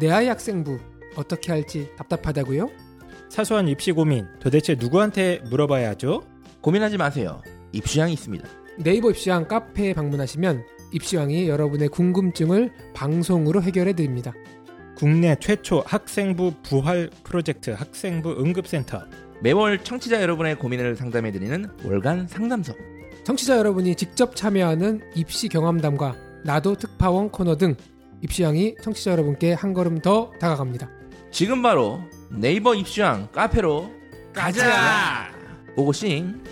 내 아이 학생부 어떻게 할지 답답하다고요? 사소한 입시 고민 도대체 누구한테 물어봐야 하죠? 고민하지 마세요. 입시왕이 있습니다. 네이버 입시왕 카페에 방문하시면 입시왕이 여러분의 궁금증을 방송으로 해결해 드립니다. 국내 최초 학생부 부활 프로젝트 학생부 응급센터 매월 청취자 여러분의 고민을 상담해 드리는 월간 상담소. 청취자 여러분이 직접 참여하는 입시 경험담과 나도 특파원 코너 등 입시왕이 청취자 여러분께 한 걸음 더 다가갑니다. 지금 바로 네이버 입시왕 카페로 가자. 오고싱.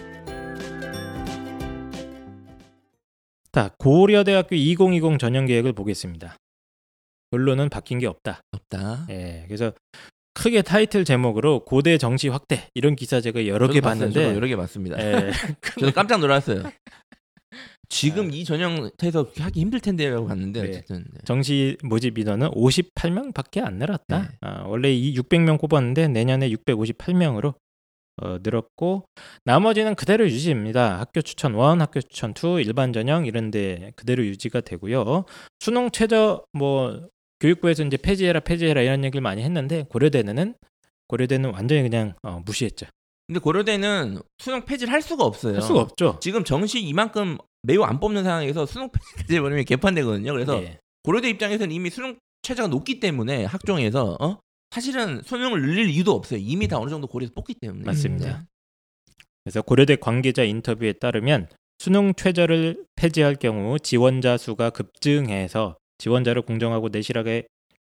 자, 고려대학교 2020 전형 계획을 보겠습니다. 결론은 바뀐 게 없다. 없다. 예, 그래서 크게 타이틀 제목으로 고대 정시 확대 이런 기사 제가 여러 개. 봤는데 여러 개 봤습니다. 예, 저도 깜짝 놀랐어요. 지금 이 전형에서 하기 힘들 텐데라고 봤는데 네. 어쨌든 네. 정시 모집 인원은 58명밖에 안 늘었다. 네. 아, 원래 이 600명 뽑았는데 내년에 658명으로 어, 늘었고 나머지는 그대로 유지입니다. 학교 추천 1, 학교 추천 2, 일반 전형 이런데 그대로 유지가 되고요. 수능 최저 뭐 교육부에서 이제 폐지해라 폐지해라 이런 얘기를 많이 했는데 고려대는 고려대는 완전히 그냥 어, 무시했죠. 근데 고려대는 수능 폐지를 할 수가 없어요. 할 수가 없죠. 지금 정시 이만큼 매우 안 뽑는 상황에서 수능 폐지까지 버리면 개판되거든요. 그래서 예. 고려대 입장에서는 이미 수능 최저가 높기 때문에 학종에서 어? 사실은 수능을 늘릴 이유도 없어요. 이미 다 어느 정도 고려에서 뽑기 때문에. 맞습니다. 그래서 고려대 관계자 인터뷰에 따르면 수능 최저를 폐지할 경우 지원자 수가 급증해서 지원자를 공정하고 내실하게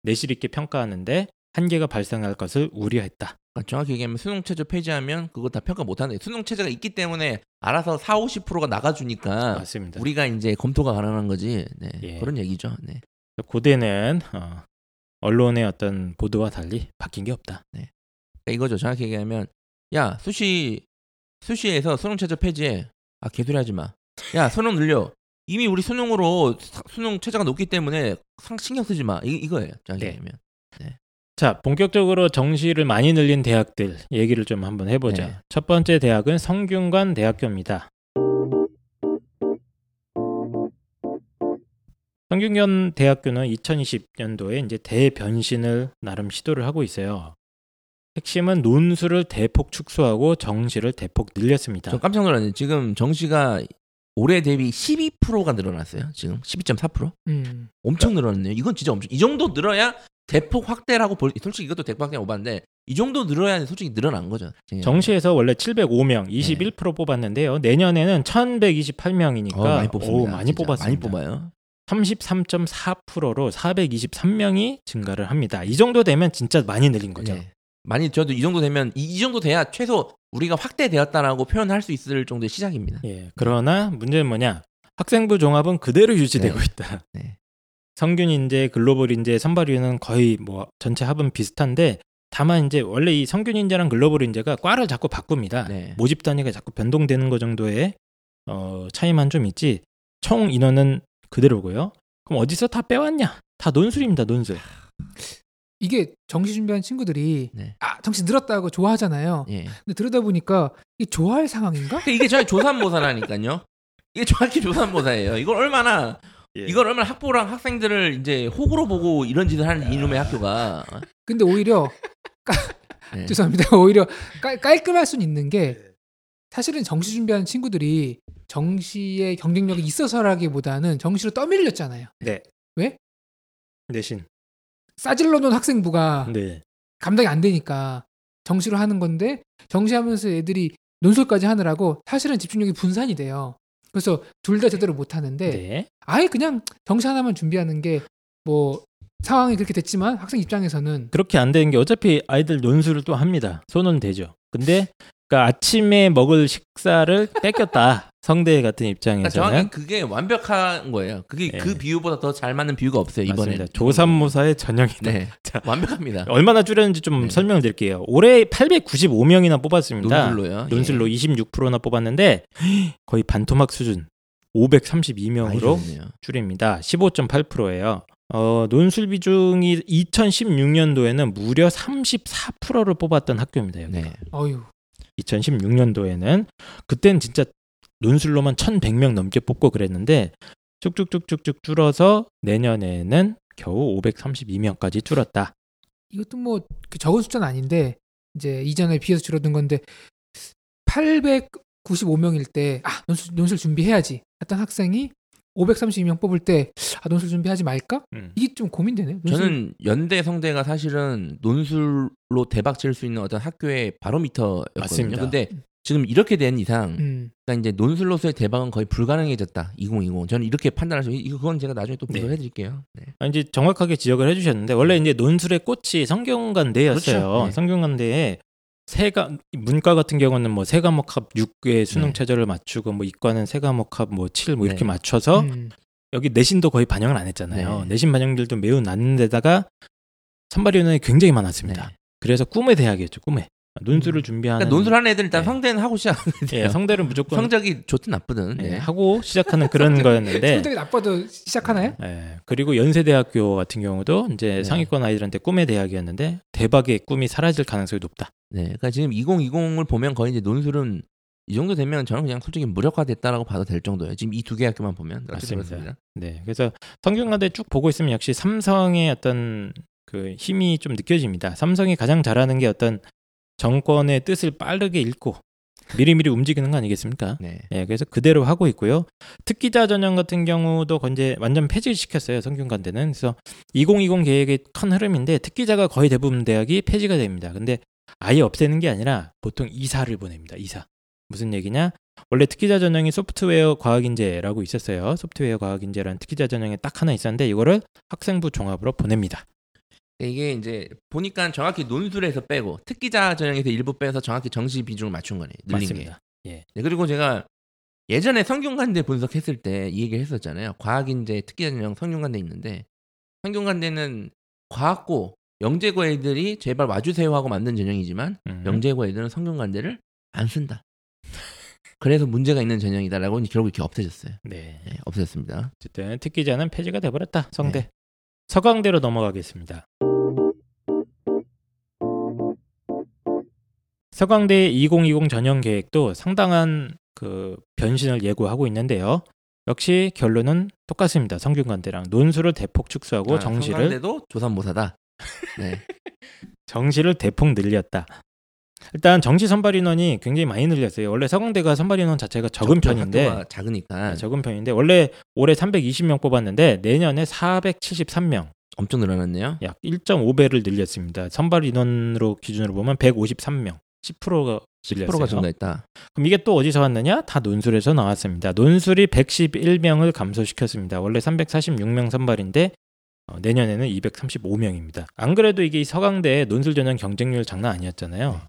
내실 있게 평가하는데 한계가 발생할 것을 우려했다. 그러니까 정확히 얘기하면 수능 최저 폐지하면 그거 다 평가 못 하는데 수능 최저가 있기 때문에 알아서 4, 50%가 나가 주니까 맞습니다. 우리가 이제 검토가 가능한 거지. 네. 예. 그런 얘기죠. 네. 고대는 어, 언론의 어떤 보도와 달리 바뀐 게 없다. 그러니까 이거죠. 정확히 얘기하면 야 수시 수시에서 수능 최저 폐지해. 아 개소리 하지 마. 야 수능 늘려. 이미 우리 수능으로 사- 수능 최저가 높기 때문에 상 신경 쓰지 마. 이, 이거예요. 정확히 네. 얘기하면. 자, 본격적으로 정시를 많이 늘린 대학들 얘기를 좀 한번 해보자. 네. 첫 번째 대학은 성균관 대학교입니다. 성균관 대학교는 2020년도에 이제 대변신을 나름 시도를 하고 있어요. 핵심은 논술을 대폭 축소하고 정시를 대폭 늘렸습니다. 저 깜짝 놀랐네. 지금 정시가 올해 대비 12%가 늘어났어요. 지금 12.4%? 음. 엄청 늘어났네요. 이건 진짜 엄청 이 정도 늘어야 대폭 확대라고 볼 솔직히 이것도 대폭 확대 오반데 이 정도 늘어야 솔직히 늘어난 거죠. 정시에서 원래 705명, 21% 뽑았는데요. 내년에는 1,128명이니까 어, 많이 뽑습니다. 많이 진짜. 뽑았습니다. 많이 뽑아요. 33.4%로 423명이 증가를 합니다. 이 정도 되면 진짜 많이 늘린 거죠. 네. 많이 저도 이 정도 되면 이, 이 정도 돼야 최소 우리가 확대되었다라고 표현할 수 있을 정도의 시작입니다. 예. 그러나 문제는 뭐냐? 학생부 종합은 그대로 유지되고 네. 있다. 네. 성균 인재, 글로벌 인재 선발위는 거의 뭐 전체 합은 비슷한데 다만 이제 원래 이 성균 인재랑 글로벌 인재가 과를 자꾸 바꿉니다. 네. 모집 단위가 자꾸 변동되는 거 정도의 어, 차이만 좀 있지 총 인원은 그대로고요. 그럼 어디서 다 빼왔냐? 다 논술입니다. 논술. 이게 정시 준비한 친구들이 네. 아 정시 늘었다고 좋아하잖아요. 예. 근데 들여다 보니까 이 좋아할 상황인가? 이게 저희 조산모사라니까요. 이게 정확히 조산모사예요. 이걸 얼마나 예. 이걸 얼마나 학부랑 학생들을 이제 호구로 보고 이런 짓을 하는 이놈의 학교가 근데 오히려 네. 죄송합니다. 오히려 깔, 깔끔할 수는 있는 게 사실은 정시 준비하는 친구들이 정시의 경쟁력이 있어서라기보다는 정시로 떠밀렸잖아요. 네. 왜? 내신. 싸질러 놓은 학생부가 네. 감당이 안 되니까 정시로 하는 건데 정시하면서 애들이 논술까지 하느라고 사실은 집중력이 분산이 돼요. 그래서 둘 다 제대로 못 하는데 네. 아예 그냥 정시 하나만 준비하는 게 뭐 상황이 그렇게 됐지만 학생 입장에서는 그렇게 안 되는 게 어차피 아이들 논술을 또 합니다. 손은 되죠. 근데 그러니까 아침에 먹을 식사를 뺏겼다. 성대 같은 그러니까 입장에서는 정확히 그게 완벽한 거예요. 그게 예. 그 비유보다 더 잘 맞는 비유가 없어요 이번에. 맞습니다. 조산모사의 전형이다. 네, 자, 완벽합니다. 얼마나 줄였는지 좀 네. 설명을 드릴게요. 올해 895명이나 뽑았습니다. 논술로요. 논술로 예. 26%나 뽑았는데 거의 반토막 수준 많이 532명으로 줄였네요. 줄입니다. 15.8%예요. 어, 논술 비중이 2016년도에는 무려 34%를 뽑았던 학교입니다. 여기. 네. 어유 2016년도에는 그때는 진짜 논술로만 1,100명 넘게 뽑고 그랬는데 쭉쭉쭉쭉쭉 줄어서 내년에는 겨우 532명까지 줄었다. 이것도 뭐그 적은 숫자는 아닌데 이제 이전에 비해서 줄어든 건데 895명일 때 아 논술, 논술 준비해야지 했던 학생이 532명 뽑을 때 아, 논술 준비하지 말까? 음. 이게 좀 고민되네요. 논술- 저는 연대 성대가 사실은 논술로 대박 칠 수 있는 어떤 학교의 바로미터였거든요. 맞습니다. 근데 지금 이렇게 된 이상 음, 그러니까 이제 논술로서의 대박은 거의 불가능해졌다. 2020. 저는 이렇게 판단할 수 이거 그건 제가 나중에 또 네. 분석해 드릴게요. 네. 아, 이제 정확하게 지적을 해주셨는데 원래 이제 논술의 꽃이 성균관대였어요. 그렇죠. 네. 성균관대에 세가 문과 같은 경우는 뭐 세 과목 합 6의 수능 네. 최저를 맞추고 뭐 이과는 세 과목 합뭐 7 뭐 이렇게 네. 맞춰서 음, 여기 내신도 거의 반영을 안 했잖아요. 네. 내신 반영률도 매우 낮은데다가 선발 인원이 굉장히 많았습니다. 네. 그래서 꿈의 대학이었죠. 꿈의 논술을 음. 준비하는 그러니까 논술 하는 애들 일단 네. 성대는 하고 시작하면 예. 성대를 무조건 성적이 좋든 나쁘든. 예, 네. 하고 시작하는 그런 거였는데 성적이 나빠도 시작하나요? 예, 그리고 연세대학교 같은 경우도 이제 네. 상위권 아이들한테 꿈의 대학이었는데 대박의 꿈이 사라질 가능성이 높다. 네. 그러니까 지금 2020을 보면 거의 이제 논술은 이 정도 되면 저는 그냥 솔직히 무력화됐다라고 봐도 될 정도예요. 지금 이 두 개 학교만 보면 맞습니다. 그렇습니다. 네, 그래서 성균관대 쭉 보고 있으면 역시 삼성의 어떤 그 힘이 좀 느껴집니다. 삼성이 가장 잘하는 게 어떤 정권의 뜻을 빠르게 읽고 미리미리 움직이는 거 아니겠습니까? 네. 예, 그래서 그대로 하고 있고요. 특기자 전형 같은 경우도 이제 완전 폐지시켰어요. 성균관대는. 그래서 2020 계획의 큰 흐름인데 특기자가 거의 대부분 대학이 폐지가 됩니다. 근데 아예 없애는 게 아니라 보통 이사를 보냅니다. 이사. 무슨 얘기냐? 원래 특기자 전형이 소프트웨어 과학인재라고 있었어요. 소프트웨어 과학인재라는 특기자 전형이 딱 하나 있었는데 이거를 학생부 종합으로 보냅니다. 이게 이제 보니까 정확히 논술에서 빼고 특기자 전형에서 일부 빼서 정확히 정시 비중을 맞춘 거네. 늘린 맞습니다. 게. 네, 그리고 제가 예전에 성균관대 분석했을 때 이 얘기를 했었잖아요. 과학인재 특기자 전형 성균관대 있는데 성균관대는 과학고 영재고 애들이 제발 와주세요 하고 만든 전형이지만 음. 영재고 애들은 성균관대를 안 쓴다. 그래서 문제가 있는 전형이다라고 결국 이렇게 없애졌어요. 네. 네, 없애졌습니다. 어쨌든 특기자는 폐지가 돼버렸다. 성대. 네. 서강대로 넘어가겠습니다. 서강대 2020 전형 계획도 상당한 그 변신을 예고하고 있는데요. 역시 결론은 똑같습니다. 성균관대랑 논술을 대폭 축소하고 아, 정시를 성균관대도 조산모사다. 네. 정시를 대폭 늘렸다. 일단 정시 선발 인원이 굉장히 많이 늘렸어요. 원래 서강대가 선발 인원 자체가 적은 적- 편인데 작으니까 네, 적은 편인데 원래 올해 320명 뽑았는데 내년에 473명, 엄청 늘어났네요. 약 1.5배를 늘렸습니다. 선발 인원으로 기준으로 보면 153명, 10%가 10%가 늘렸어요. 증가했다. 그럼 이게 또 어디서 왔느냐? 다 논술에서 나왔습니다. 논술이 111명을 감소시켰습니다. 원래 346명 선발인데 어, 내년에는 235명입니다. 안 그래도 이게 이 서강대 논술 전형 경쟁률 장난 아니었잖아요.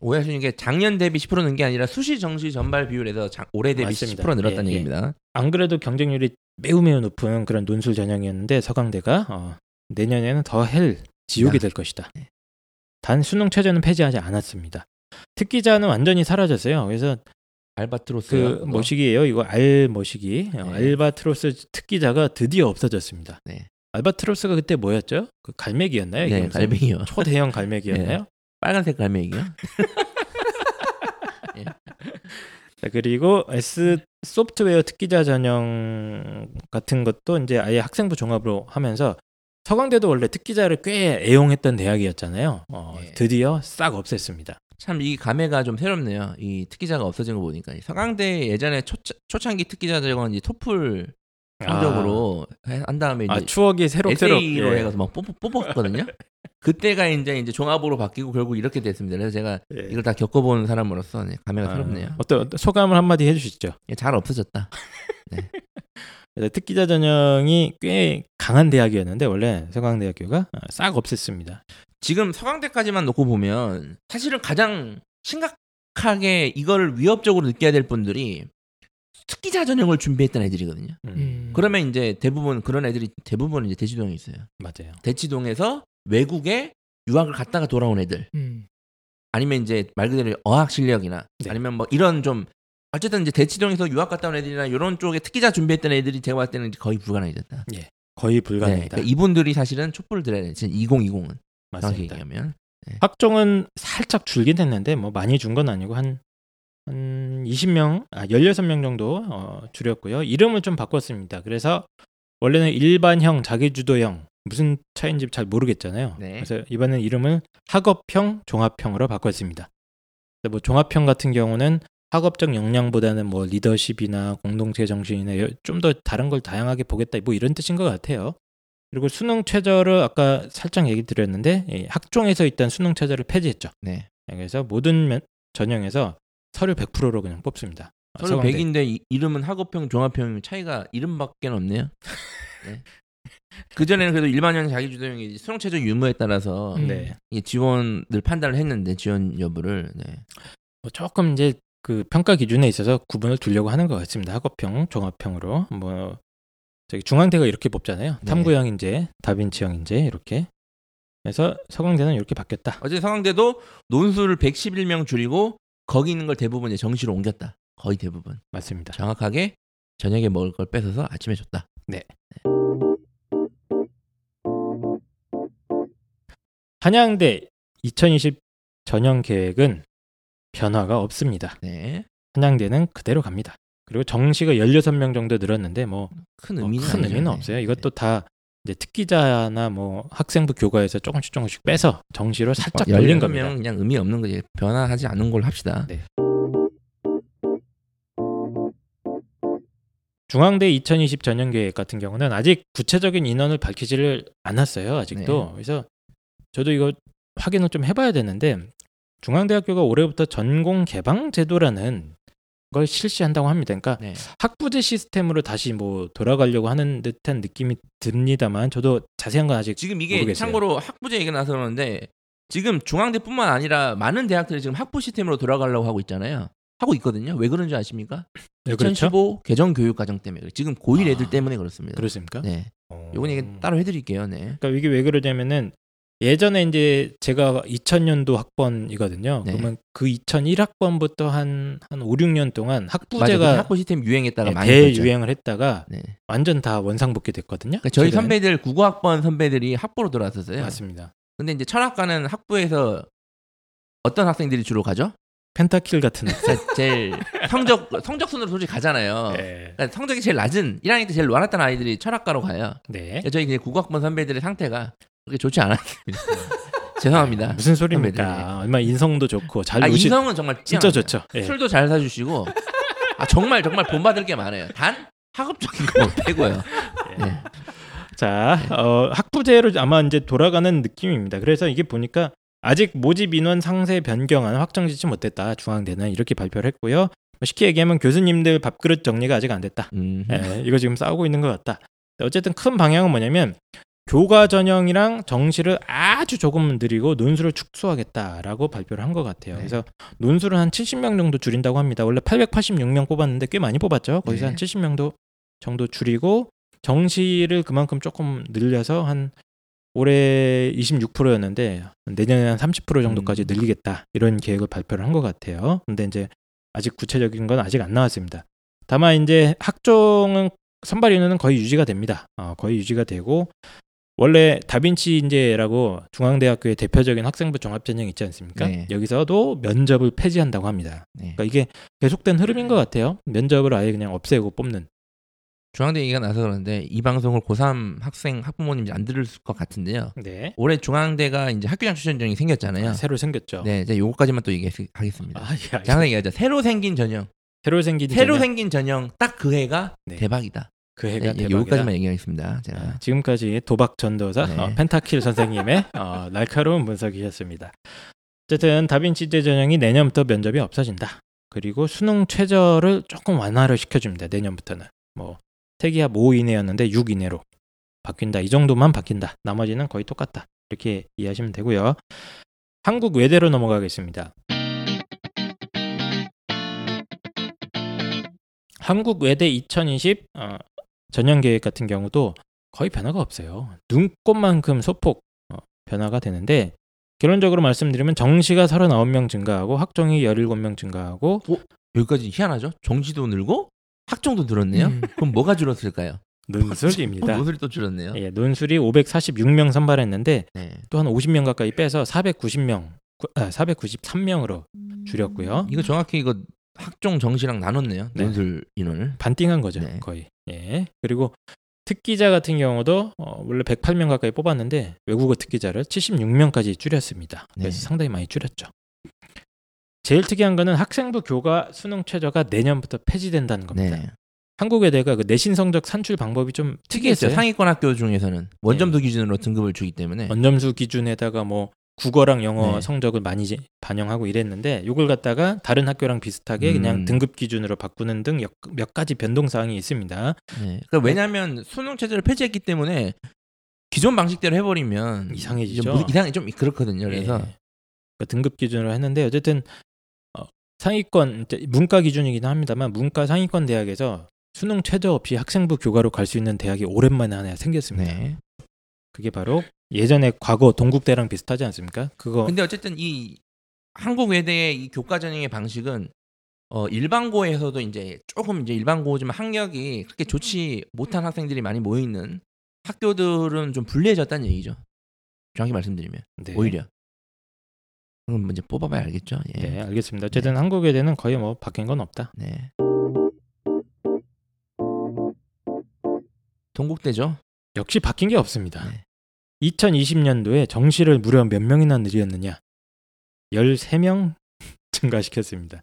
오해하시는 게 작년 대비 10%는게 아니라 수시 정시 전발 비율에서 자- 올해 대비 맞습니다. 10% 늘었다는 예, 예. 얘기입니다. 안 그래도 경쟁률이 매우 매우 높은 그런 논술 전형이었는데 서강대가 어, 내년에는 더 헬 지옥이 야. 될 것이다. 네. 단 수능 최저는 폐지하지 않았습니다. 특기자는 완전히 사라졌어요. 그래서 알바트로스 그 모시기예요. 이거 알 모시기 어, 네. 알바트로스 특기자가 드디어 없어졌습니다. 네. 알바트로스가 그때 뭐였죠? 그 갈매기였나요? 네, 갈매기요. 초대형 갈매기였나요? 빨간색 갈매기요. 자, 그리고 S 소프트웨어 특기자 전형 같은 것도 이제 아예 학생부 종합으로 하면서 서강대도 원래 특기자를 꽤 애용했던 대학이었잖아요. 어, 예. 드디어 싹 없앴습니다. 참 이 감회가 좀 새롭네요. 이 특기자가 없어진 거 보니까 이 서강대 예전에 초, 초창기 특기자 저건 이제 토플 성적으로 해- 한 다음에 아, 이제 아, 추억이 새록새록 에세이로 예. 해가서 막 뽑, 뽑았거든요. 그때가 이제 이제 종합으로 바뀌고 결국 이렇게 됐습니다. 그래서 제가 예. 이걸 다 겪어본 사람으로서 네, 감회가 아, 새롭네요. 어떤, 어떤 소감을 한마디 해주시죠. 예, 잘 없어졌다. 그래서 특기자 전형이 꽤 강한 대학이었는데 원래 서강대학교가 아, 싹 없앴습니다. 지금 서강대까지만 놓고 보면 사실은 가장 심각하게 이거를 위협적으로 느껴야 될 분들이 특기자 전형을 준비했던 애들이거든요. 음, 음. 그러면 이제 대부분 그런 애들이 대부분 이제 대치동에 있어요. 맞아요. 대치동에서 외국에 유학을 갔다가 돌아온 애들 음. 아니면 이제 말 그대로 어학 실력이나 네. 아니면 뭐 이런 좀 어쨌든 이제 대치동에서 유학 갔다 온 애들이나 이런 쪽에 특기자 준비했던 애들이 제가 봤을 때는 거의 불가능해졌다. 거의 네, 불가능이다. 그러니까 이분들이 사실은 촛불을 들어야 돼. 지금 2020은 정확히 맞습니다. 얘기하면 학종은 살짝 줄긴 했는데 뭐 많이 준 건 아니고 한, 한 20명, 아 16명 정도 어, 줄였고요. 이름을 좀 바꿨습니다. 그래서 원래는 일반형, 자기주도형 무슨 차이인지 잘 모르겠잖아요. 네. 그래서 이번엔 이름을 학업형 종합형으로 바꿨습니다. 뭐 종합형 같은 경우는 학업적 역량보다는 뭐 리더십이나 공동체 정신이나 좀 더 다른 걸 다양하게 보겠다 뭐 이런 뜻인 것 같아요. 그리고 수능 최저를 아까 살짝 얘기 드렸는데 이 학종에서 일단 수능 최저를 폐지했죠. 네. 그래서 모든 면- 전형에서 서류 100%로 그냥 뽑습니다. 아, 서류 서강대. 100인데 이, 이름은 학업형 종합형 차이가 이름밖에 없네요. 네. 그 전에는 그래도 일반형 자기주도형이 수능 최저 유무에 따라서 음. 네. 지원을 판단을 했는데 지원 여부를 네. 뭐 조금 이제 그 평가 기준에 있어서 구분을 두려고 하는 것 같습니다. 학업형, 종합형으로 뭐 저기 중앙대가 이렇게 뽑잖아요. 네. 탐구형 인재, 다빈치형 인재 이렇게. 그래서 서강대는 이렇게 바뀌었다. 어제 상황대도 논술을 111명 줄이고 거기 있는 걸 대부분 이제 정시로 옮겼다. 거의 대부분 맞습니다. 정확하게 저녁에 먹을 걸 뺏어서 아침에 줬다. 한양대 2020 전형 계획은 변화가 없습니다. 네. 한양대는 그대로 갑니다. 그리고 정시가 16명 정도 늘었는데 뭐큰 뭐 의미는 큰. 의미는 네. 없어요. 이것도 다 이제 특기자나 뭐 학생부 교과에서 조금씩 조금씩 빼서 정시로 살짝 벌린 겁니다. 16명 그냥 의미 없는 거지. 변화하지 않은 걸로 합시다. 네. 중앙대 2020 전형 계획 같은 경우는 아직 구체적인 인원을 밝히지를 않았어요. 아직도. 네. 그래서 저도 이거 확인을 좀 해봐야 되는데 중앙대학교가 올해부터 전공 개방 제도라는 걸 실시한다고 합니다. 그러니까 네. 학부제 시스템으로 다시 뭐 돌아가려고 하는 듯한 느낌이 듭니다만 저도 자세한 건 아직 지금 이게 모르겠어요. 참고로 학부제 얘기가 나서 그러는데 지금 중앙대뿐만 아니라 많은 대학들이 지금 학부 시스템으로 돌아가려고 하고 있잖아요. 하고 있거든요. 왜 그런지 아십니까? 네, 그렇죠. 2015 개정 교육 과정 때문에. 지금 고1 애들 아, 때문에 그렇습니다. 그렇습니까? 네. 어. 요건 얘기 따로 해드릴게요. 네. 그러니까 이게 왜 그러냐면은 예전에 이제 제가 2000년도 학번이거든요. 네. 그러면 그 2001학번부터 한, 한 5, 6년 동안 맞아. 그 학부제가 학부 시스템 유행했다가 예, 많이 됐죠. 대유행을 했다가 네. 완전 다 원상복귀 됐거든요. 그러니까 저희 최근에. 선배들 국어학번 선배들이 학부로 돌아왔었어요. 맞습니다. 근데 이제 철학과는 학부에서 어떤 학생들이 주로 가죠? 펜타킬 같은 학생. 제일 성적 성적 순으로 솔직히 가잖아요. 네. 그러니까 성적이 제일 낮은 1학년 때 제일 많았던 아이들이 철학과로 가요. 네. 그러니까 저희 그냥 국어학번 선배들의 상태가 그렇게 좋지 않았습니다. 죄송합니다. 무슨 소리입니까? 얼마 나 인성도 좋고 잘 아, 오시 인성은 정말 진짜. 좋죠. 예. 술도 잘 사주시고 아 정말 정말 본받을 게 많아요. 단 학업적인 거 빼고요. 네. 자, 어, 학부제로 아마 이제 돌아가는 느낌입니다. 그래서 이게 보니까 아직 모집 인원 상세 변경안 확정짓지 못했다. 중앙대는 이렇게 발표를 했고요. 뭐 쉽게 얘기하면 교수님들 밥그릇 정리가 아직 안 됐다. 음. 예, 이거 지금 싸우고 있는 것 같다. 어쨌든 큰 방향은 뭐냐면 교과 전형이랑 정시를 아주 조금 늘리고 논술을 축소하겠다라고 발표를 한 것 같아요. 네. 그래서 논술은 한 70명 정도 줄인다고 합니다. 원래 886명 뽑았는데 꽤 많이 뽑았죠. 거기서 네. 한 70명도 정도 줄이고 정시를 그만큼 조금 늘려서 한 올해 26%였는데 내년에 한 30% 정도까지 음. 늘리겠다 이런 계획을 발표를 한 것 같아요. 근데 이제 아직 구체적인 건 아직 안 나왔습니다. 다만 이제 학종은 선발 인원은 거의 유지가 됩니다. 어, 거의 유지가 되고 원래 다빈치 인재라고 중앙대학교의 대표적인 학생부 종합전형 있지 않습니까? 네. 여기서도 면접을 폐지한다고 합니다. 네. 그러니까 이게 계속된 흐름인 것 같아요. 면접을 아예 그냥 없애고 뽑는. 중앙대 얘기가 나서 그런데 이 방송을 고3 학생 학부모님이 안 들을 것 같은데요. 네. 올해 중앙대가 이제 학교장 추천전형이 생겼잖아요. 아, 새로 생겼죠. 네, 이제 요거까지만 또 얘기하겠습니다. 아, 예, 자, 항상 얘기하죠. 새로 생긴 전형. 새로 생긴 새로 전형. 생긴 전형 딱 그 해가 네. 대박이다. 그 해가 네, 대박이다. 요거까지만 얘기하겠습니다. 자, 아, 지금까지 도박 전도사 네. 어, 펜타킬 선생님의 어, 날카로운 분석이셨습니다. 어쨌든 다빈치제 전형이 내년부터 면접이 없어진다. 그리고 수능 최저를 조금 완화를 시켜줍니다. 내년부터는 뭐 세기합 5 이내였는데 6 이내로 바뀐다. 이 정도만 바뀐다. 나머지는 거의 똑같다. 이렇게 이해하시면 되고요. 한국 외대로 넘어가겠습니다. 한국 외대 2020 어, 전형 계획 같은 경우도 거의 변화가 없어요. 눈꽃만큼 소폭 어, 변화가 되는데 결론적으로 말씀드리면 정시가 39명 증가하고 학종이 17명 증가하고 여기까지 희한하죠? 정시도 늘고 학종도 늘었네요. 음, 그럼 뭐가 줄었을까요? 논술입니다. 논술이 또 줄었네요. 예, 논술이 546명 선발했는데 네. 또한 50명 가까이 빼서 490명, 아, 493명으로 줄였고요. 이거 정확히 이거 학종 정시랑 나눴네요. 네. 논술 인원을. 반띵한 거죠, 네. 거의. 예. 그리고 특기자 같은 경우도 어, 원래 108명 가까이 뽑았는데 외국어 특기자를 76명까지 줄였습니다. 그래서 네. 상당히 많이 줄였죠. 제일 특이한 거는 학생부 교과 수능 최저가 내년부터 폐지된다는 겁니다. 네. 한국외대가 그 내신 성적 산출 방법이 좀 특이했어요. 특이했어요. 상위권 학교 중에서는 원점수 기준으로 등급을 주기 때문에 원점수 기준에다가 뭐 국어랑 영어 네. 성적을 많이 반영하고 이랬는데 이걸 갖다가 다른 학교랑 비슷하게 그냥 음. 등급 기준으로 바꾸는 등 몇 가지 변동 사항이 있습니다. 네. 그러니까 왜냐하면 수능 체제를 폐지했기 때문에 기존 방식대로 해버리면 이상해지죠. 좀 무- 이상이 좀 그렇거든요. 그래서 예. 그러니까 등급 기준으로 했는데 어쨌든 어, 상위권 문과 기준이긴 합니다만 문과 상위권 대학에서 수능 최저 없이 학생부 교과로 갈 수 있는 대학이 오랜만에 하나 생겼습니다. 네. 그게 바로 예전에 과거 동국대랑 비슷하지 않습니까? 그거 근데 어쨌든 이 한국 외대의 이 교과 전형의 방식은 어 일반고에서도 이제 조금 이제 일반고지만 학력이 그렇게 좋지 못한 학생들이 많이 모여 있는 학교들은 좀 불리해졌다는 얘기죠. 정확히 말씀드리면 네. 오히려 그럼 뭐 이제 뽑아봐야 알겠죠. 예. 네, 알겠습니다. 어쨌든 한국외대는 거의 뭐 바뀐 건 없다. 네. 동국대죠. 역시 바뀐 게 없습니다. 네. 2020년도에 정시를 무려 몇 명이나 늘렸느냐? 13명 증가시켰습니다.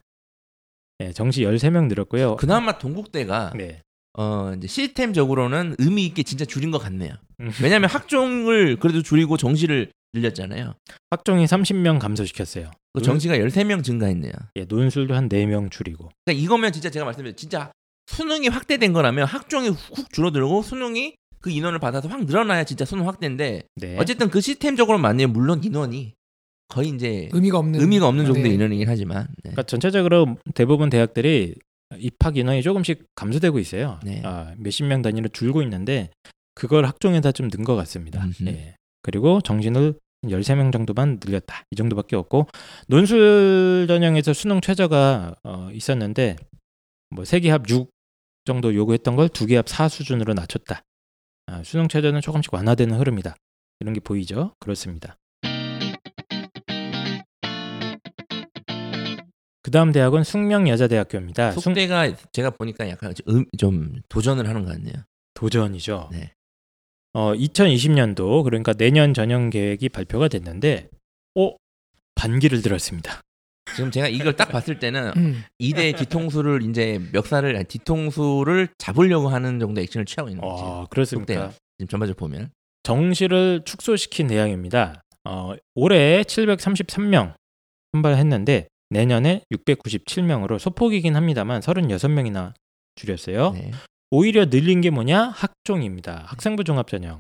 네, 정시 13명 늘었고요. 그나마 동국대가 네. 어 이제 시스템적으로는 의미 있게 진짜 줄인 것 같네요. 음. 왜냐하면 학종을 그래도 줄이고 정시를 늘렸잖아요. 학종이 30명 감소시켰어요. 그 논- 정시가 13명 증가했네요. 예, 논술도 한 4명 줄이고. 그러니까 이거면 진짜 제가 말씀드린 진짜 수능이 확대된 거라면 학종이 훅 줄어들고 수능이 그 인원을 받아서 확 늘어나야 진짜 수능 확대인데 네. 어쨌든 그 시스템적으로 맞네요. 물론 인원이 거의 이제 의미가 없는 의미가 없는 정도의 네. 인원이긴 하지만 네. 그러니까 전체적으로 대부분 대학들이 입학 인원이 조금씩 감소되고 있어요. 네. 아, 몇십 명 단위로 줄고 있는데 그걸 학종에다 좀 넣은 것 같습니다. 예. 그리고 정신을 13명 정도만 늘렸다. 이 정도밖에 없고 논술 전형에서 수능 최저가 어, 있었는데 뭐 세기합 6 정도 요구했던 걸 두기합 4 수준으로 낮췄다. 아, 수능 최저는 조금씩 완화되는 흐름이다. 이런 게 보이죠? 그렇습니다. 그 다음 대학은 숙명여자대학교입니다. 숙- 속대가 제가 보니까 약간 좀, 좀 도전을 하는 것 같네요. 도전이죠. 네. 어, 2020년도 그러니까 내년 전형 계획이 발표가 됐는데, 어 반기를 들었습니다. 지금 제가 이걸 딱 봤을 때는 음. 이대 뒤통수를 이제 멱살을 아니, 뒤통수를 잡으려고 하는 정도 액션을 취하고 있는 거지. 어, 그렇습니까? 속대요. 지금 전반적으로 보면 정시를 축소시킨 대학입니다. 어, 올해 733명 선발했는데 내년에 697명으로 소폭이긴 합니다만 36명이나 줄였어요. 네. 오히려 늘린 게 뭐냐? 학종입니다. 학생부 종합 전형.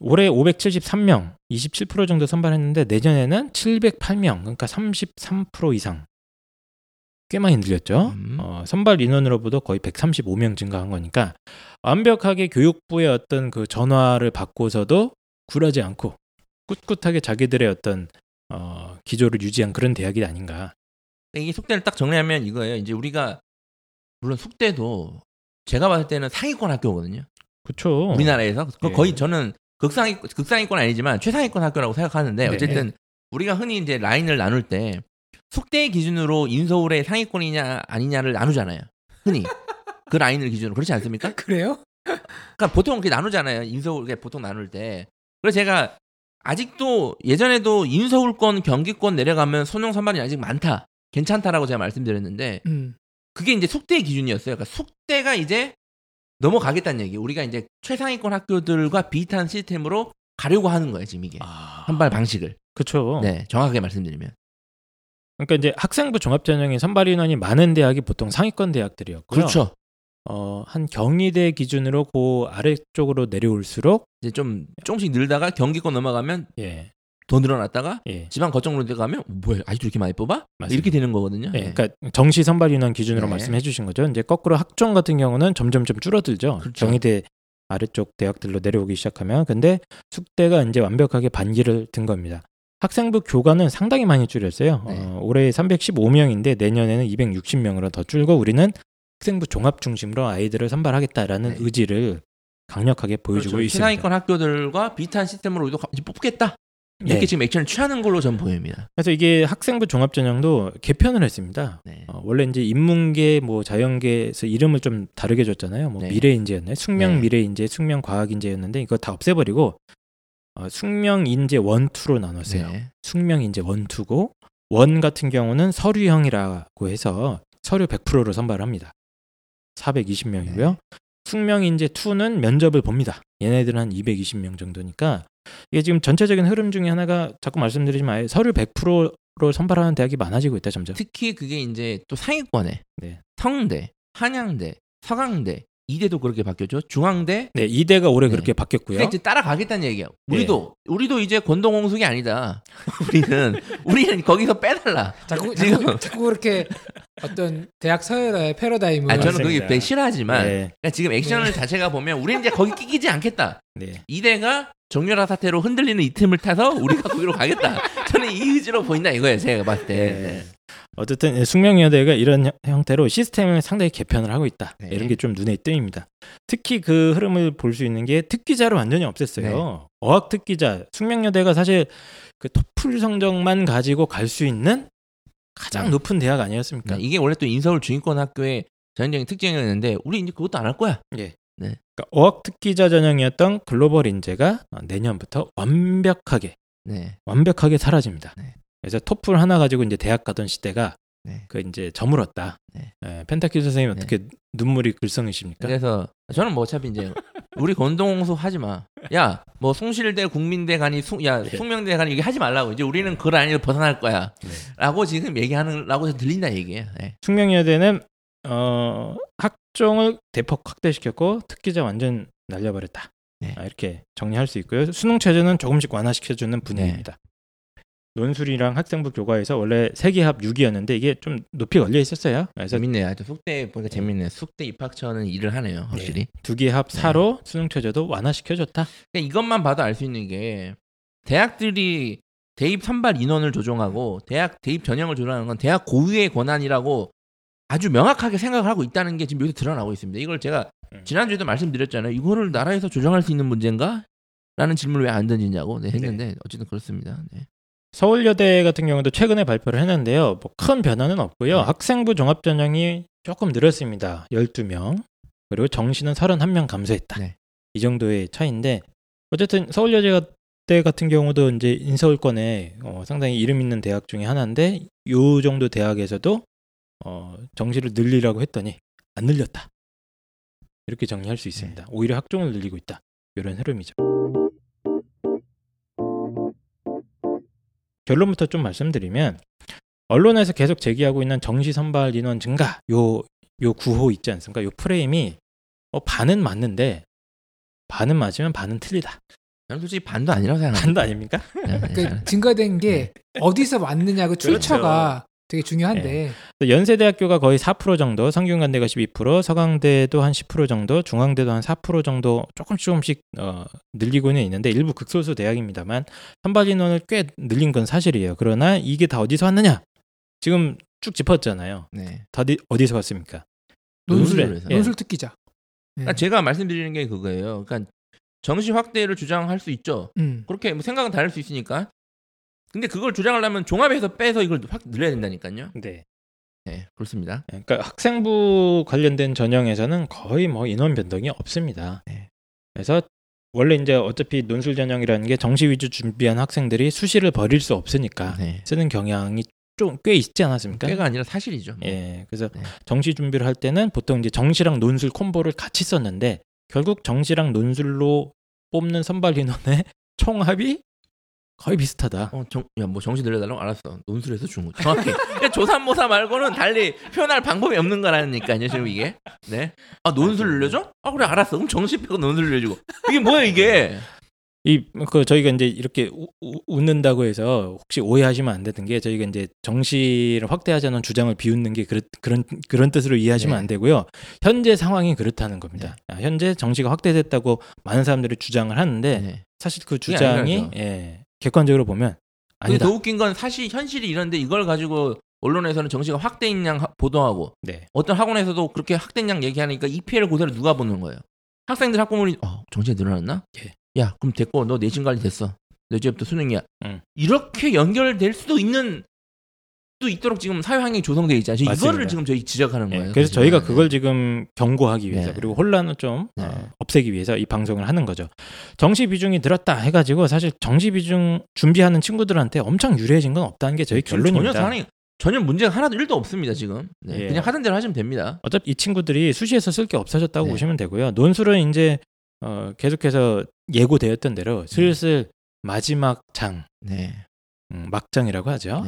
올해 573명, 27% 정도 선발했는데 내년에는 708명, 그러니까 33% 이상. 꽤 많이 늘렸죠. 음. 어, 선발 인원으로 보도 거의 135명 증가한 거니까 완벽하게 교육부의 어떤 그 전화를 받고서도 굴하지 않고 꿋꿋하게 자기들의 어떤 어, 기조를 유지한 그런 대학이 아닌가. 이게 속대를 딱 정리하면 이거예요. 이제 우리가 물론 속대도 제가 봤을 때는 상위권 학교거든요. 그렇죠. 우리나라에서 그 예. 거의 저는 극상위 극상위권 아니지만 최상위권 학교라고 생각하는데 네. 어쨌든 우리가 흔히 이제 라인을 나눌 때 속대 기준으로 인서울의 상위권이냐 아니냐를 나누잖아요. 흔히 그 라인을 기준으로 그렇지 않습니까? 그래요? 그러니까 보통 그렇게 나누잖아요. 인서울 그 보통 나눌 때. 그래서 제가 아직도 예전에도 인서울권 경기권 내려가면 수능 선발이 아직 많다. 괜찮다라고 제가 말씀드렸는데 음. 그게 이제 속대 기준이었어요. 그러니까 속대가 이제 넘어가겠다는 얘기. 우리가 이제 최상위권 학교들과 비슷한 시스템으로 가려고 하는 거예요, 지금 이게. 아, 선발 방식을. 그렇죠. 네, 정확하게 말씀드리면. 그러니까 이제 학생부 종합 전형에 선발 인원이 많은 대학이 보통 상위권 대학들이었고요. 그렇죠. 어, 한 경희대 기준으로 그 아래쪽으로 내려올수록 이제 좀 조금씩 늘다가 경기권 넘어가면 예. 더 늘어났다가 예. 지방 거점으로 들어가면 뭐야 아직도 이렇게 많이 뽑아? 맞습니다. 이렇게 되는 거거든요. 예, 네. 그러니까 정시 선발 인원 기준으로 네. 말씀해 주신 거죠. 이제 거꾸로 학종 같은 경우는 점점점 줄어들죠. 그렇죠. 경희대 아래쪽 대학들로 내려오기 시작하면 근데 숙대가 이제 완벽하게 반기를 든 겁니다. 학생부 교과는 상당히 많이 줄였어요. 네. 어, 올해 315명인데 내년에는 260명으로 더 줄고 우리는 학생부 종합 중심으로 아이들을 선발하겠다라는 네. 의지를 강력하게 보여주고 그렇죠. 있습니다. 최상위권 학교들과 비슷한 시스템으로 우리도 뽑겠다. 이렇게 네. 지금 액션을 취하는 걸로 전 보입니다. 그래서 이게 학생부 종합전형도 개편을 했습니다. 네. 어, 원래 이제 인문계, 뭐 자연계에서 이름을 좀 다르게 줬잖아요. 뭐 네. 미래인재였나요? 숙명 네. 미래인재, 숙명 과학인재였는데 이거 다 없애버리고 어, 숙명 인재 원투로 나눴어요. 네. 숙명 인재 원투고 원 같은 경우는 서류형이라고 해서 서류 100%로 선발합니다. 420명이고요. 네. 숙명인재 2는 면접을 봅니다. 얘네들은 한 220명 정도니까 이게 지금 전체적인 흐름 중에 하나가 자꾸 말씀드리지만 서류 100%로 선발하는 대학이 많아지고 있다 점점. 특히 그게 이제 또 상위권에 네. 성대, 한양대, 서강대, 이대도 그렇게 바뀌었죠. 중앙대 네, 이대가 올해 네. 그렇게 바뀌었고요. 그러니까 이제 따라가겠다는 얘기야. 네. 우리도 우리도 이제 권동홍숙이 아니다. 우리는 우리는 거기서 빼달라. 자꾸 지금- 자꾸, 자꾸 그렇게 어떤 대학 서열의 패러다임을 아, 저는. 그게 되게 싫어하지만 네, 그러니까 지금 액션을 자체가 보면 우리는 이제 거기 끼기지 않겠다. 네. 이대가 정유라 사태로 흔들리는 이 틈을 타서 우리가 거기로 가겠다. 저는 이 의지로 보인다 이거예요. 제가 봤을 때. 네. 어쨌든 숙명여대가 이런 형- 형태로 시스템을 상당히 개편을 하고 있다. 네. 이런 게 좀 눈에 띄입니다. 특히 그 흐름을 볼 수 있는 게 특기자를 완전히 없앴어요. 네. 어학 특기자 숙명여대가 사실 그 토플 성적만 가지고 갈 수 있는 가장 네. 높은 대학 아니었습니까? 그러니까 이게 원래 또 인서울 중위권 학교의 전형적인 특징이었는데 우리 이제 그것도 안 할 거야. 그러니까 어학 특기자 전형이었던 글로벌 인재가 어, 내년부터 완벽하게 네. 완벽하게 사라집니다. 네. 그래서 토플 하나 가지고 이제 대학 가던 시대가 네. 그 이제 저물었다. 네. 예, 펜타킬 선생님 네. 어떻게 눈물이 글썽이십니까? 그래서 저는 뭐 어차피 이제 우리 권동홍수 하지 마. 야, 뭐 송실대 국민대 간이 숭, 야, 네. 숙명대 간이 이게 하지 말라고. 이제 우리는 그걸 아니로 벗어날 거야. 네. 라고 지금 얘기하는라고 들린다 얘기예요. 네. 숙명여대는 어, 학종을 대폭 확대시켰고 특기자 완전 날려버렸다. 네. 아, 이렇게 정리할 수 있고요. 수능 체제는 조금씩 완화시켜주는 분위기입니다. 논술이랑 학생부 교과에서 원래 세계합 6이었는데 이게 좀 높이 걸려 있었어요. 그래서 재밌네요. 하여튼 숙대 보니까 재밌네요. 숙대 입학처는 일을 하네요. 확실히. 두개합 4로 수능 체제도 완화시켜줬다. 그러니까 이것만 봐도 알 수 있는 게 대학들이 대입 선발 인원을 조정하고 대학 대입 전형을 조정하는 건 대학 고유의 권한이라고 아주 명확하게 생각을 하고 있다는 게 지금 여기서 드러나고 있습니다. 이걸 제가 음. 지난주에도 말씀드렸잖아요. 이거를 나라에서 조정할 수 있는 문제인가? 라는 질문을 왜 안 던지냐고 네, 했는데 어쨌든 그렇습니다. 네. 서울여대 같은 경우도 최근에 발표를 했는데요. 뭐 큰 변화는 없고요. 네. 학생부 종합전형이 조금 늘었습니다. 12명. 그리고 정시는 31명 감소했다. 네. 이 정도의 차이인데 어쨌든 서울여대 같은 경우도 이제 인서울권에 어, 상당히 이름 있는 대학 중에 하나인데 요 정도 대학에서도 어, 정시를 늘리라고 했더니 안 늘렸다. 이렇게 정리할 수 있습니다. 오히려 학종을 늘리고 있다. 이런 흐름이죠. 결론부터 좀 말씀드리면 언론에서 계속 제기하고 있는 정시 선발 인원 증가 요 요 구호 있지 않습니까? 요 프레임이 어, 반은 맞는데 반은 맞으면 반은 틀리다. 저는 솔직히 반도 아니라고 생각합니다. 반도 아닙니까? 네, 네, 그 증가된 게 어디서 왔느냐 그 출처가 되게 중요한데 연세대학교가 거의 4% 정도, 성균관대가 12%, 서강대도 한 10% 정도, 중앙대도 한 4% 정도 조금씩 조금씩 어, 늘리고는 있는데 일부 극소수 대학입니다만 선발 인원을 꽤 늘린 건 사실이에요. 그러나 이게 다 어디서 왔느냐? 지금 쭉 짚었잖아요. 네. 다 어디- 어디서 왔습니까? 논술. 예. 논술 특기자. 네. 그러니까 제가 말씀드리는 게 그거예요. 그러니까 정시 확대를 주장할 수 있죠. 음. 그렇게 뭐 생각은 다를 수 있으니까. 근데 그걸 주장하려면 종합에서 빼서 이걸 확 늘려야 된다니까요. 네. 네, 그렇습니다. 그러니까 학생부 관련된 전형에서는 거의 뭐 인원 변동이 없습니다. 네. 그래서 원래 이제 어차피 논술 전형이라는 게 정시 위주 준비한 학생들이 수시를 버릴 수 없으니까 네. 쓰는 경향이 좀 꽤 있지 않았습니까? 꽤가 아니라 사실이죠. 뭐. 예. 그래서 네. 정시 준비를 할 때는 보통 이제 정시랑 논술 콤보를 같이 썼는데 결국 정시랑 논술로 뽑는 선발 인원의 총합이 거의 비슷하다. 어, 정, 야, 뭐 정시 늘려달라고 알았어. 논술에서 준 거. 정확히. 조산모사 말고는 달리 표현할 방법이 없는 거라니까요, 지금 이게. 네. 아, 논술 늘려줘? 아, 그래, 알았어. 그럼 정시 빼고 논술 늘려주고. 이게 뭐야, 이게? 이 그 저희가 이제 이렇게 우- 우- 웃는다고 해서 혹시 오해하시면 안 되는 게 저희가 이제 정시를 확대하자는 주장을 비웃는 게 그런 그런 그런 뜻으로 이해하시면 네. 안 되고요. 현재 상황이 그렇다는 겁니다. 아, 현재 정시가 확대됐다고 많은 사람들이 주장을 하는데 네. 사실 그 주장이. 예, 객관적으로 보면 아니다. 더 웃긴 건 사실 현실이 이런데 이걸 가지고 언론에서는 정시가 확대인 양 하- 보도하고 네. 어떤 학원에서도 그렇게 확대인 양 얘기하니까 이 피해를 그대로 누가 보는 거예요? 학생들 학부모님 어, 정시가 늘어났나? 예. 야, 그럼 됐고 너 내신 관리 됐어. 너 이제부터 수능이야. 음. 이렇게 연결될 수도 있는 수 있도록 지금 사회 환경이 조성돼 있지 않죠? 맞습니다. 이거를 지금 저희 지적하는 예, 거예요. 그래서 사실은. 저희가 그걸 지금 경고하기 위해서 네. 그리고 혼란을 좀 네. 어, 없애기 위해서 이 방송을 하는 거죠. 정시 비중이 늘었다 해가지고 사실 정시 비중 준비하는 친구들한테 엄청 유리해진 건 없다는 게 저희 지금 결론입니다. 전혀 상황이 전혀 문제가 하나도 1도 없습니다 지금. 네, 예. 그냥 하던 대로 하시면 됩니다. 어차피 이 친구들이 수시에서 쓸 게 없어졌다고 네. 보시면 되고요. 논술은 이제 어, 계속해서 예고되었던 대로 슬슬 마지막 장, 네. 음, 막장이라고 하죠.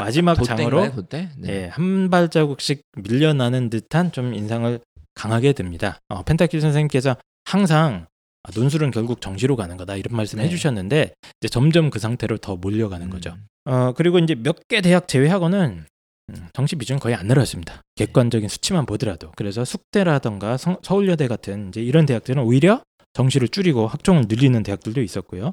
네. 네. 마지막 장으로? 네. 예, 한 발자국씩 밀려나는 듯한 좀 인상을 강하게 듭니다. 어, 펜타킬 선생님께서 항상 아, 논술은 결국 정시로 가는 거다 이런 말씀을 네. 해주셨는데 이제 점점 그 상태로 더 몰려가는 거죠. 음. 어, 그리고 이제 몇 개 대학 제외하고는 음, 정시 비중 거의 안 늘었습니다. 객관적인 수치만 보더라도 그래서 숙대라던가 성- 서울여대 같은 이제 이런 대학들은 오히려 정시를 줄이고 학종을 늘리는 대학들도 있었고요.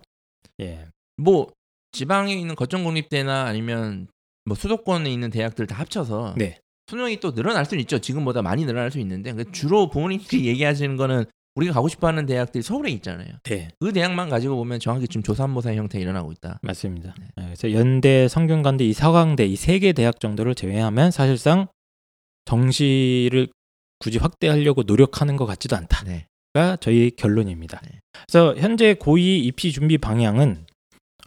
예, 뭐 지방에 있는 거점 공립대나 아니면 뭐 수도권에 있는 대학들 다 합쳐서 네. 수능이 또 늘어날 수는 있죠. 지금보다 많이 늘어날 수 있는데 주로 부모님들이 얘기하시는 거는 우리가 가고 싶어하는 대학들이 서울에 있잖아요. 네, 그 대학만 가지고 보면 정확히 지금 조산모사의 형태 일어나고 있다. 맞습니다. 네. 예, 그래서 연대, 성균관대, 이 서강대 이 세 개 대학 정도를 제외하면 사실상 정시를 굳이 확대하려고 노력하는 것 같지도 않다가 네. 저희 결론입니다. 네. 그래서 현재 고2 입시 준비 방향은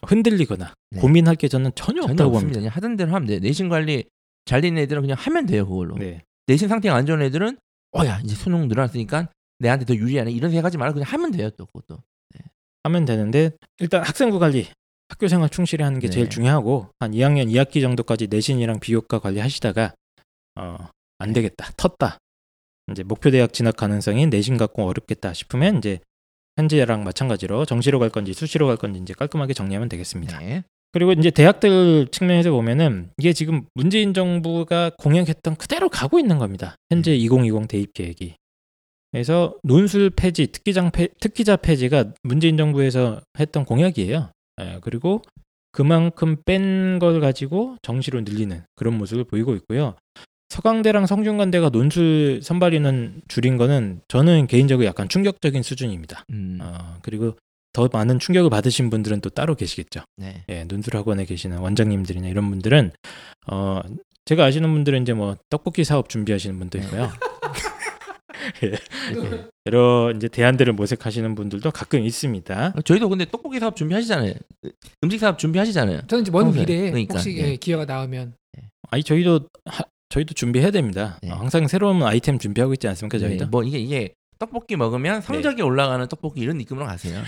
흔들리거나 네. 고민할 게 저는 전혀, 전혀 없다고. 봅니다. 그냥 하던 대로 하면 돼. 내신 관리 잘 되는 애들은 그냥 하면 돼요 그걸로. 네. 내신 상태가 안 좋은 애들은 어야 이제 수능 늘어났으니까 내한테 더 유리하네 이런 생각하지 말고 그냥 하면 돼요 또 그것도. 하면 되는데 일단 학생부 관리, 학교 생활 충실히 하는 게 네. 제일 중요하고 한 2학년 2학기 정도까지 내신이랑 비교과 관리하시다가 어, 안 되겠다, 텄다. 이제 목표 대학 진학 가능성이 내신 갖고 어렵겠다 싶으면 이제 현재랑 마찬가지로 정시로 갈 건지 수시로 갈 건지 이제 깔끔하게 정리하면 되겠습니다. 네. 그리고 이제 대학들 측면에서 보면은 이게 지금 문재인 정부가 공약했던 그대로 가고 있는 겁니다. 현재 2020 대입 계획이. 그래서 논술 폐지, 특기장 폐, 특기자 폐지가 문재인 정부에서 했던 공약이에요. 예, 그리고 그만큼 뺀 걸 가지고 정시로 늘리는 그런 모습을 보이고 있고요. 서강대랑 성균관대가 논술 선발 인원 줄인 거는 저는 개인적으로 약간 충격적인 수준입니다. 음. 어, 그리고 더 많은 충격을 받으신 분들은 또 따로 계시겠죠. 네. 예, 논술 학원에 계시는 원장님들이나 이런 분들은 어 제가 아시는 분들은 이제 뭐 떡볶이 사업 준비하시는 분도 있고요. 예, 여러 이제 대안들을 모색하시는 분들도 가끔 있습니다. 저희도 근데 떡볶이 사업 준비하시잖아요. 음식 사업 준비하시잖아요. 저는 이제 먼. 미래에 그러니까, 혹시 예. 예, 기회가 나오면 아니 저희도 하- 저희도 준비해야 됩니다. 네. 어, 항상 새로운 아이템 준비하고 있지 않습니까 저희도? 네, 뭐 이게 이게 떡볶이 먹으면 성적이 올라가는 떡볶이 이런 느낌으로 가세요.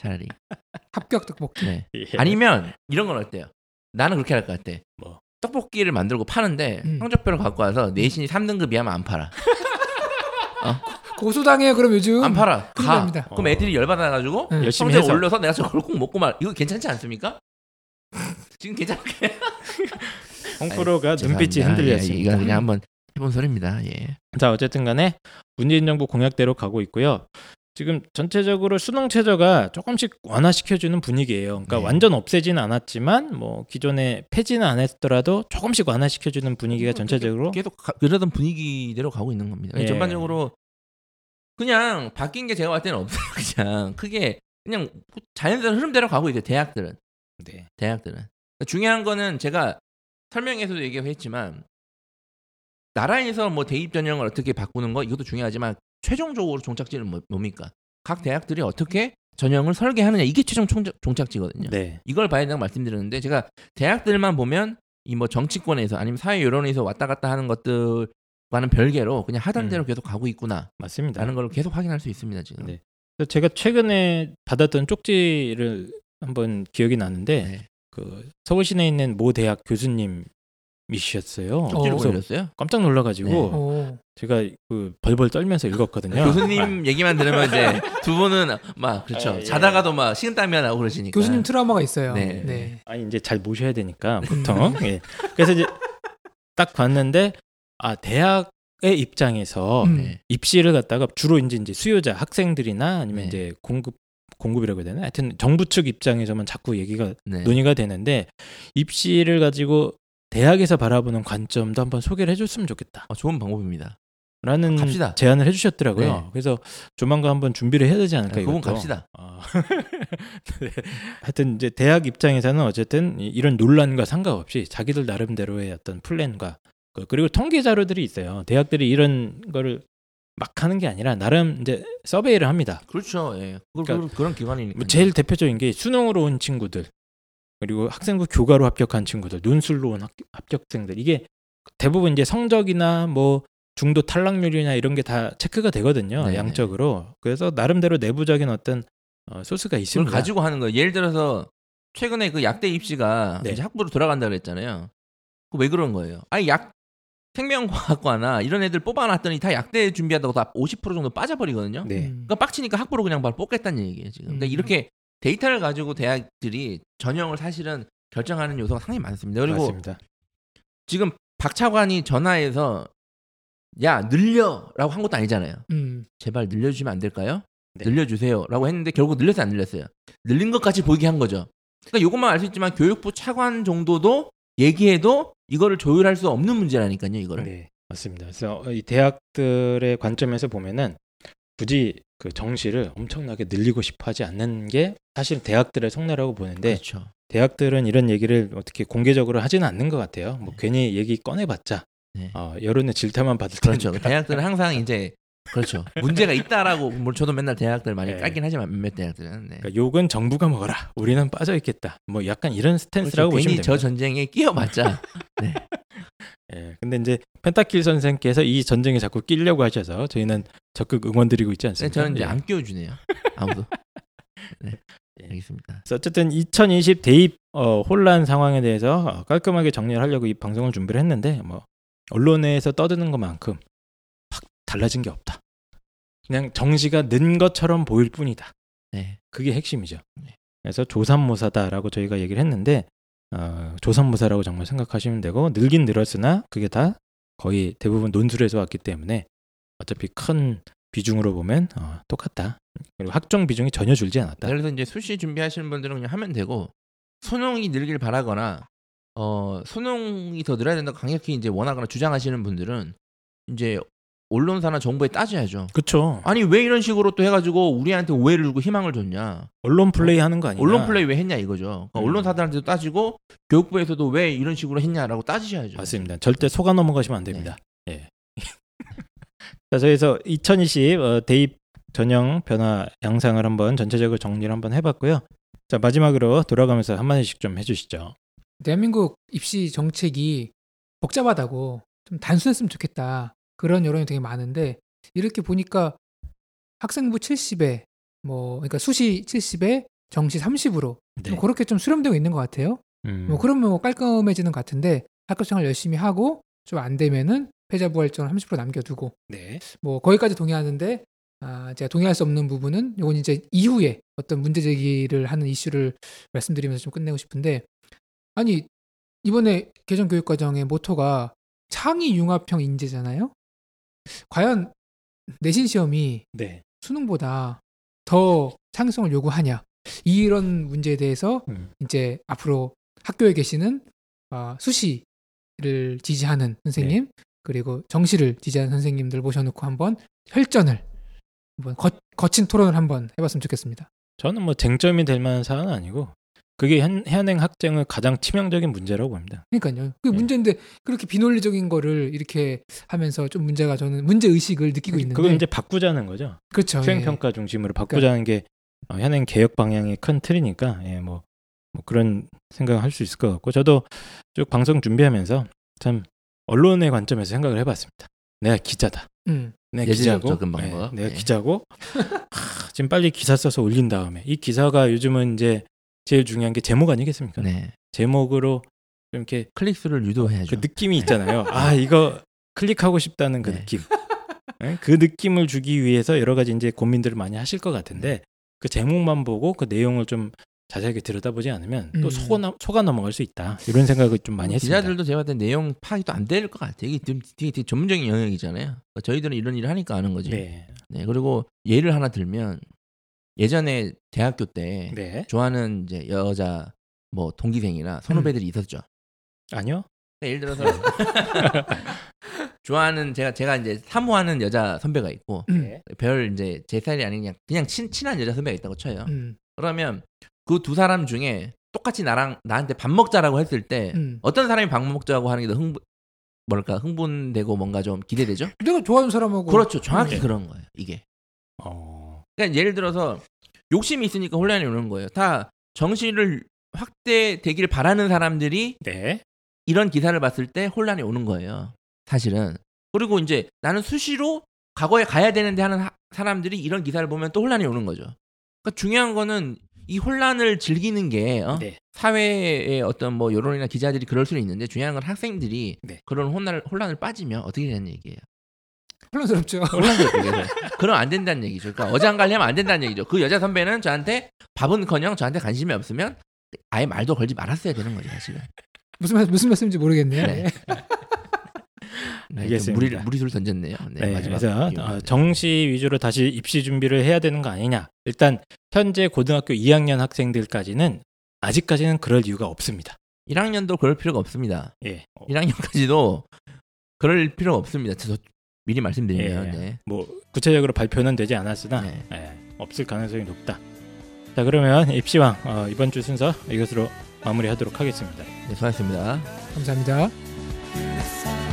차라리. 합격 떡볶이. 네. 예. 아니면 이런 건 어때요? 나는 그렇게 할 것 같아. 뭐? 떡볶이를 만들고 파는데 음. 성적표를 갖고 와서 내신이 3등급 이하면 안 팔아. 고소당해요. 그럼 요즘 안 팔아. 가. 납니다. 그럼 애들이 열받아가지고 네. 열심히 성적 해서 올려서 내가 저걸 꼭 먹고 말. 이거 괜찮지 않습니까? 지금 괜찮게. 홍프로가 눈빛이 죄송합니다. 흔들렸습니다. 예, 이거 그냥 한번 해본 소리입니다. 예. 자 어쨌든 간에 문재인 정부 공약대로 가고 있고요. 지금 전체적으로 수능 최저가 조금씩 완화시켜주는 분위기예요. 그러니까 네. 완전 없애지는 않았지만 뭐 기존에 폐지는 안 했더라도 조금씩 완화시켜주는 분위기가 전체적으로 계속 가, 그러던 분위기대로 가고 있는 겁니다. 예. 전반적으로 그냥 바뀐 게 제가 봤을 때는 없어요. 그냥 크게 그냥 자연스러운 흐름대로 가고 있어요. 대학들은 네. 대학들은 그러니까 중요한 거는 제가 설명에서도 얘기했지만 나라에서 뭐 대입 전형을 어떻게 바꾸는 거 이것도 중요하지만 최종적으로 종착지는 뭐, 뭡니까? 각 대학들이 어떻게 전형을 설계하느냐 이게 최종 총자- 종착 지거든요. 네. 이걸 봐야 된다고 말씀드렸는데 제가 대학들만 보면 이 뭐 정치권에서 아니면 사회 여론에서 왔다 갔다 하는 것들과는 별개로 그냥 하던 음. 대로 계속 가고 있구나라는 맞습니다. 걸 계속 확인할 수 있습니다 지금. 네. 제가 최근에 받았던 쪽지를 한번 기억이 나는데 네. 그 서울 시내에 있는 모 대학 교수님 쪽지를 그래서? 깜짝 놀라가지고 네. 오. 제가 그 벌벌 떨면서 읽었거든요. 교수님 얘기만 들으면 이제 두 분은 막 그렇죠. 아, 예. 자다가도 막 식은땀이 나고 그러시니까. 교수님 트라우마가 있어요. 네. 네. 아니 이제 잘 모셔야 되니까 보통. 예. 그래서 이제 딱 봤는데 아 대학 의 입장에서 음. 네. 입시를 갖다가 주로 이제 이제 수요자 학생들이나 아니면 네. 이제 공급 공급이라고 해야 되나? 하여튼 정부 측 입장에서만 자꾸 얘기가 네. 논의가 되는데 입시를 가지고 대학에서 바라보는 관점도 한번 소개를 해줬으면 좋겠다. 어, 좋은 방법입니다. 라는 갑시다. 제안을 해주셨더라고요. 네. 그래서 조만간 한번 준비를 해야 되지 않을까 그분 이것도. 갑시다. 아. 네. 하여튼 이제 대학 입장에서는 어쨌든 이- 이런 논란과 상관없이 자기들 나름대로의 어떤 플랜과 그- 그리고 통계 자료들이 있어요. 대학들이 이런 거를 막 하는 게 아니라 나름 이제 서베이를 합니다. 그렇죠. 예. 그, 그러니까 그, 그런 기관이니까. 뭐 제일 대표적인 게 수능으로 온 친구들 그리고 학생부 교과로 합격한 친구들 논술로 온 합, 합격생들 이게 대부분 이제 성적이나 뭐 중도 탈락률이나 이런 게 다 체크가 되거든요 네네. 양적으로 그래서 나름대로 내부적인 어떤 어, 소스가 있습니다 가지고 하는 거예요. 예를 들어서 최근에 그 약대 입시가 네. 이제 학부로 돌아간다 그랬잖아요. 그왜 그런 거예요? 아니 약 생명과학과나 이런 애들 뽑아놨더니 다 약대 준비하다고 다 50% 정도 빠져버리거든요. 네 음. 그러니까 빡치니까 학부로 그냥 바로 뽑겠다는 얘기예요 지금. 그러니까 음. 이렇게 데이터를 가지고 대학들이 전형을 사실은 결정하는 요소가 상당히 많습니다. 그리고 맞습니다 지금 박 차관이 전화해서 야 늘려라고 한 것도 아니잖아요. 음. 제발 늘려주시면 안 될까요? 네. 늘려주세요라고 했는데 결국 늘렸어요 안 늘렸어요? 늘린 것까지 보이게 한 거죠. 그러니까 이것만 알 수 있지만 교육부 차관 정도도 얘기해도 이거를 조율할 수 없는 문제라니까요 이거를. 네 맞습니다 그래서 이 대학들의 관점에서 보면은 굳이 그 정시를 엄청나게 늘리고 싶어 하지 않는 게 사실 대학들의 속내라고 보는데 그렇죠. 대학들은 이런 얘기를 어떻게 공개적으로 하지는 않는 것 같아요. 뭐 네. 괜히 얘기 꺼내봤자 네. 어, 여론의 질타만 받을 그렇죠. 테니까. 대학들은 항상 이제 그렇죠. 문제가 있다라고 뭐 저도 맨날 대학들 많이 네. 깔긴 하지만 몇몇 대학들은 네. 그러니까 욕은 정부가 먹어라. 우리는 빠져 있겠다. 뭐 약간 이런 스탠스라고 그렇죠. 보시면 괜히 됩니다. 저 전쟁에 끼어봤자 예. 근데 이제 펜타킬 선생께서 이 전쟁에 자꾸 끼려고 하셔서 저희는 적극 응원드리고 있지 네, 않습니까? 저는 이제 예. 안 끼워주네요. 아무도. 네. 예. 알겠습니다. 그래서 어쨌든 2020 대입 어, 혼란 상황에 대해서 어, 깔끔하게 정리를 하려고 이 방송을 준비를 했는데 뭐 언론에서 떠드는 것만큼 확 달라진 게 없다. 그냥 정시가 는 것처럼 보일 뿐이다. 네. 그게 핵심이죠. 네. 그래서 조삼모사다라고 저희가 얘기를 했는데 어, 조삼모사라고 정말 생각하시면 되고 늘긴 늘었으나 그게 다 거의 대부분 논술에서 왔기 때문에 어차피 큰 비중으로 보면 어, 똑같다. 그리고 학종 비중이 전혀 줄지 않았다. 그래서 이제 수시 준비하시는 분들은 그냥 하면 되고 수능이 늘길 바라거나 어 수능이 더 늘어야 된다고 강력히 이제 원하거나 주장하시는 분들은 이제 언론사나 정부에 따져야죠. 그렇죠. 아니 왜 이런 식으로 또 해가지고 우리한테 오해를 주고 희망을 줬냐? 언론 플레이 하는 거 아니냐? 언론 플레이 왜 했냐 이거죠. 그러니까 음. 언론사들한테도 따지고 교육부에서도 왜 이런 식으로 했냐라고 따지셔야죠. 맞습니다. 절대 속아 넘어가시면 안 됩니다. 예. 자, 저에서 2020 어, 대입 전형 변화 양상을 한번 전체적으로 정리를 한번 해봤고요. 자 마지막으로 돌아가면서 한 마디씩 좀 해주시죠. 대한민국 입시 정책이 복잡하다고 좀 단순했으면 좋겠다. 그런 여론이 되게 많은데 이렇게 보니까 학생부 70에 뭐 그러니까 수시 70에 정시 30으로 네. 좀 그렇게 좀 수렴되고 있는 것 같아요. 음, 뭐 그러면 뭐 깔끔해지는 것 같은데 학교 생활 열심히 하고 좀 안 되면은 패자부활전 30% 남겨두고 네. 뭐 거기까지 동의하는데 아, 제가 동의할 수 없는 부분은 이건 이제 이후에 어떤 문제 제기를 하는 이슈를 말씀드리면서 좀 끝내고 싶은데 아니 이번에 개정 교육 과정의 모토가 창의 융합형 인재잖아요. 과연 내신 시험이 네. 수능보다 더 창의성을 요구하냐 이런 문제에 대해서 음. 이제 앞으로 학교에 계시는 아, 수시를 지지하는 선생님 그리고 정시를 지지하는 선생님들 모셔놓고 한번 혈전을 한번 거, 거친 토론을 한번 해봤으면 좋겠습니다. 저는 뭐 쟁점이 될 만한 사안은 아니고 그게 현, 현행 학쟁의 가장 치명적인 문제라고 봅니다. 그러니까요. 그 네. 문제인데 그렇게 비논리적인 거를 이렇게 하면서 좀 문제가 저는 문제 의식을 느끼고 있는데 그걸 이제 바꾸자는 거죠. 그렇죠. 수행 예. 평가 중심으로 바꾸자는 게 어, 현행 개혁 방향의 큰 틀이니까 예, 뭐, 뭐 그런 생각을 할 수 있을 것 같고 저도 쭉 방송 준비하면서 참 언론의 관점에서 생각을 해봤습니다. 내가 기자다. 음. 내가 기자고. 예, 내가 예. 기자고 하, 지금 빨리 기사 써서 올린 다음에 이 기사가 요즘은 이제 제일 중요한 게 제목 아니겠습니까? 네. 제목으로 좀 이렇게 클릭수를 유도해야죠. 그 느낌이 있잖아요. 아 이거 클릭하고 싶다는 그 네. 느낌. 예? 그 느낌을 주기 위해서 여러 가지 이제 고민들을 많이 하실 것 같은데 그 제목만 보고 그 내용을 좀 자세하게 들여다보지 않으면 또 음. 속아, 넘- 속아 넘어갈 수 있다. 이런 생각을 좀 많이 했습니다. 기자들도 제가 봤을 때 내용 파악이 또 안 될 것 같아요. 이게 되게, 되게, 되게 전문적인 영역이잖아요. 그러니까 저희들은 이런 일을 하니까 아는 거지. 네. 네, 그리고 예를 하나 들면 예전에 대학교 때 네. 좋아하는 이제 여자 뭐 동기생이나 선후배들이 있었죠. 아니요. 그러니까 예를 들어서 좋아하는 제가 제가 이제 사모하는 여자 선배가 있고 음. 네. 별 이제 제 스타일이 아닌 그냥 그냥 친, 친한 여자 선배가 있다고 쳐요. 음. 그러면 그 두 사람 중에 똑같이 나랑 나한테 밥 먹자라고 했을 때 음. 어떤 사람이 밥 먹자고 하는 게 더 흥분 뭐랄까 흥분되고 뭔가 좀 기대되죠? 내가 좋아하는 사람하고 그렇죠. 정확히 네. 그런 거예요. 이게. 어. 그러니까 예를 들어서 욕심이 있으니까 혼란이 오는 거예요. 다 정신을 확대되기를 바라는 사람들이 네. 이런 기사를 봤을 때 혼란이 오는 거예요. 사실은. 그리고 이제 나는 수시로 과거에 가야 되는데 하는 하- 사람들이 이런 기사를 보면 또 혼란이 오는 거죠. 그러니까 중요한 거는 이 혼란을 즐기는 게 어? 네. 사회의 어떤 뭐 여론이나 기자들이 그럴 수는 있는데 중요한 건 학생들이 네. 그런 혼란을, 혼란을 빠지면 어떻게 되는 얘기예요. 혼란스럽죠. 혼란스럽게 그래서 그럼 안 된다는 얘기죠. 그러니까 어장 관리하면 안 된다는 얘기죠. 그 여자 선배는 저한테 밥은커녕 저한테 관심이 없으면 아예 말도 걸지 말았어야 되는 거죠 사실은. 무슨 말 무슨 말씀인지 모르겠네요. 네. 네. 네, 알겠습니다. 무리 무리수를 던졌네요. 네, 네, 마지막. 그래서. 어, 정시 위주로 다시 입시 준비를 해야 되는 거 아니냐. 일단 현재 고등학교 2학년 학생들까지는 아직까지는 그럴 이유가 없습니다. 1학년도 그럴 필요가 없습니다. 예. 어, 1학년까지도 그럴 필요가 없습니다. 저 미리 말씀드리면 예. 네. 뭐 구체적으로 발표는 되지 않았으나 네. 예, 없을 가능성이 높다. 자 그러면 입시왕 어, 이번 주 순서 이것으로 마무리하도록 하겠습니다. 네, 수고하셨습니다. 감사합니다.